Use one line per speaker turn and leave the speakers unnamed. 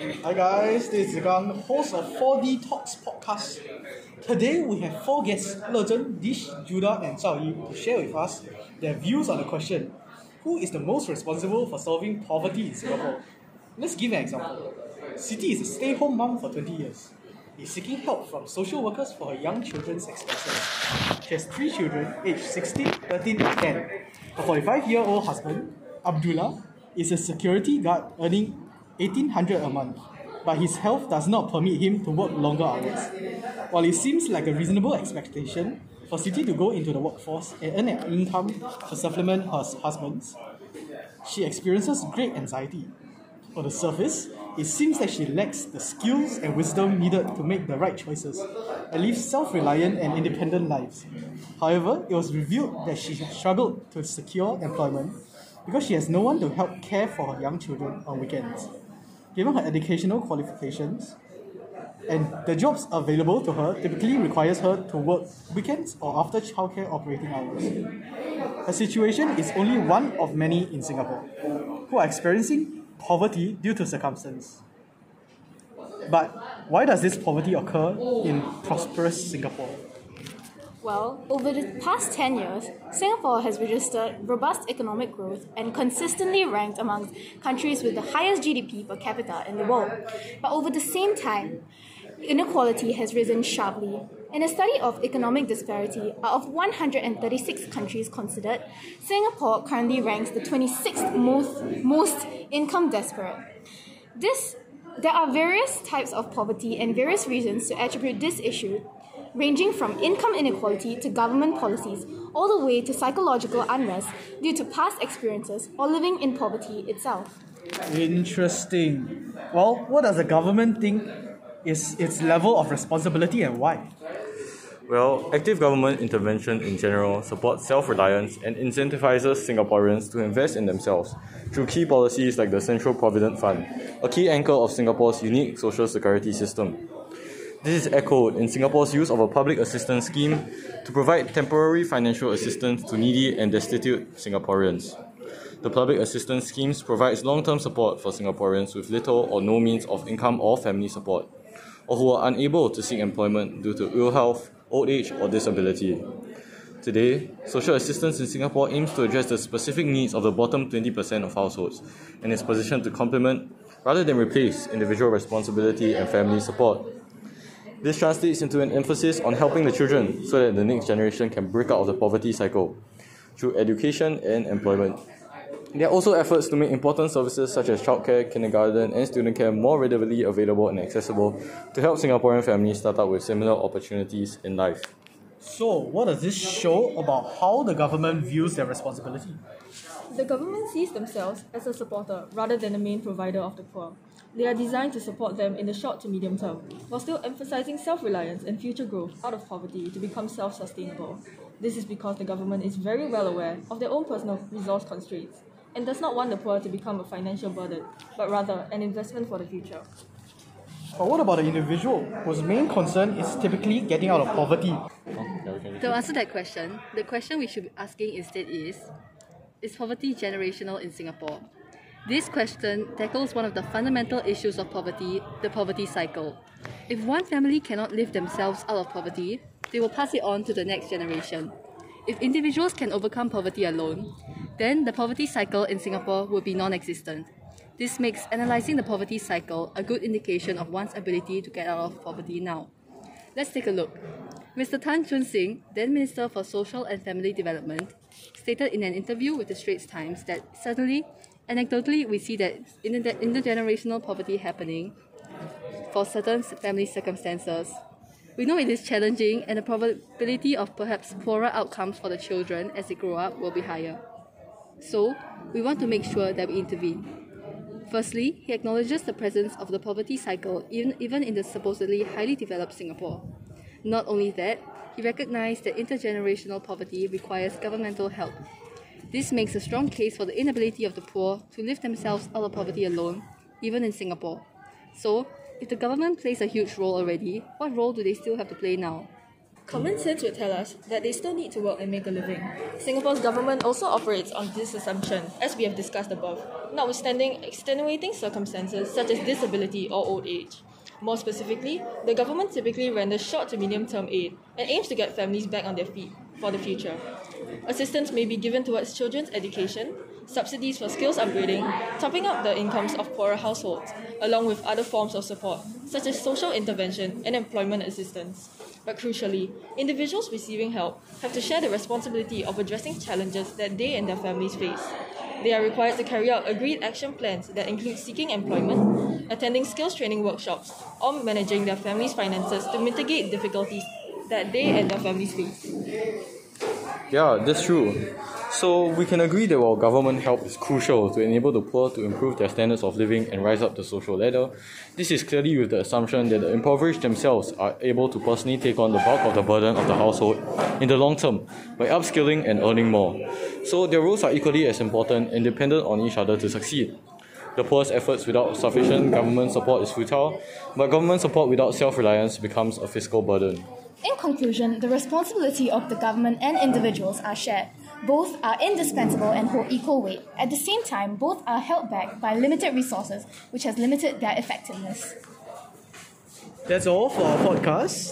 Hi guys, this is Gang, host of 4D Talks podcast. Today we have four guests, Le Zhen, Dish, Judah and Zhao Yi, to share with us their views on the question, who is the most responsible for solving poverty in Singapore? Let's give an example. Siti is a stay-home mom for 20 years. Is seeking help from social workers for her young children's expenses. She has three children, aged 16, 13 and 10. Her 45-year-old husband, Abdullah, is a security guard earning 1800 a month, but his health does not permit him to work longer hours. While it seems like a reasonable expectation for Siti to go into the workforce and earn an income to supplement her husband's, she experiences great anxiety. On the surface, it seems that she lacks the skills and wisdom needed to make the right choices and live self reliant and independent lives. However, it was revealed that she struggled to secure employment because she has no one to help care for her young children on weekends given her educational qualifications and the jobs available to her typically requires her to work weekends or after childcare operating hours. Her situation is only one of many in Singapore who are experiencing poverty due to circumstance. But why does this poverty occur in prosperous Singapore?
Well, over the past 10 years, Singapore has registered robust economic growth and consistently ranked among countries with the highest GDP per capita in the world. But over the same time, inequality has risen sharply. In a study of economic disparity, out of 136 countries considered, Singapore currently ranks the 26th most, most income desperate. This, there are various types of poverty and various reasons to attribute this issue ranging from income inequality to government policies, all the way to psychological unrest due to past experiences or living in poverty itself.
Interesting. Well, what does the government think is its level of responsibility and why?
Well, active government intervention in general supports self reliance and incentivizes Singaporeans to invest in themselves through key policies like the Central Provident Fund, a key anchor of Singapore's unique social security system. This is echoed in Singapore's use of a public assistance scheme to provide temporary financial assistance to needy and destitute Singaporeans. The public assistance schemes provides long-term support for Singaporeans with little or no means of income or family support, or who are unable to seek employment due to ill health, old age, or disability. Today, social assistance in Singapore aims to address the specific needs of the bottom 20% of households and is positioned to complement rather than replace individual responsibility and family support. This translates into an emphasis on helping the children so that the next generation can break out of the poverty cycle through education and employment. There are also efforts to make important services such as childcare, kindergarten, and student care more readily available and accessible to help Singaporean families start out with similar opportunities in life.
So, what does this show about how the government views their responsibility?
The government sees themselves as a supporter rather than a main provider of the poor. They are designed to support them in the short to medium term, while still emphasizing self reliance and future growth out of poverty to become self sustainable. This is because the government is very well aware of their own personal resource constraints and does not want the poor to become a financial burden, but rather an investment for the future.
But what about the individual whose main concern is typically getting out of poverty?
To answer that question, the question we should be asking instead is Is poverty generational in Singapore? This question tackles one of the fundamental issues of poverty, the poverty cycle. If one family cannot lift themselves out of poverty, they will pass it on to the next generation. If individuals can overcome poverty alone, then the poverty cycle in Singapore will be non existent. This makes analysing the poverty cycle a good indication of one's ability to get out of poverty now. Let's take a look. Mr. Chan Chun Sing, then Minister for Social and Family Development, stated in an interview with the Straits Times that certainly Anecdotally, we see that inter- intergenerational poverty happening for certain family circumstances. We know it is challenging, and the probability of perhaps poorer outcomes for the children as they grow up will be higher. So, we want to make sure that we intervene. Firstly, he acknowledges the presence of the poverty cycle even, even in the supposedly highly developed Singapore. Not only that, he recognized that intergenerational poverty requires governmental help this makes a strong case for the inability of the poor to lift themselves out of poverty alone, even in Singapore. So, if the government plays a huge role already, what role do they still have to play now?
Common sense would tell us that they still need to work and make a living. Singapore's government also operates on this assumption, as we have discussed above, notwithstanding extenuating circumstances such as disability or old age. More specifically, the government typically renders short to medium term aid and aims to get families back on their feet for the future. Assistance may be given towards children's education, subsidies for skills upgrading, topping up the incomes of poorer households, along with other forms of support, such as social intervention and employment assistance. But crucially, individuals receiving help have to share the responsibility of addressing challenges that they and their families face. They are required to carry out agreed action plans that include seeking employment, attending skills training workshops, or managing their family's finances to mitigate difficulties that they and their families face.
Yeah, that's true. So we can agree that while government help is crucial to enable the poor to improve their standards of living and rise up the social ladder, this is clearly with the assumption that the impoverished themselves are able to personally take on the bulk of the burden of the household in the long term by upskilling and earning more. So their roles are equally as important and dependent on each other to succeed. The poor's efforts without sufficient government support is futile, but government support without self-reliance becomes a fiscal burden.
In conclusion, the responsibility of the government and individuals are shared. Both are indispensable and hold equal weight. At the same time, both are held back by limited resources, which has limited their effectiveness.
That's all for our podcast.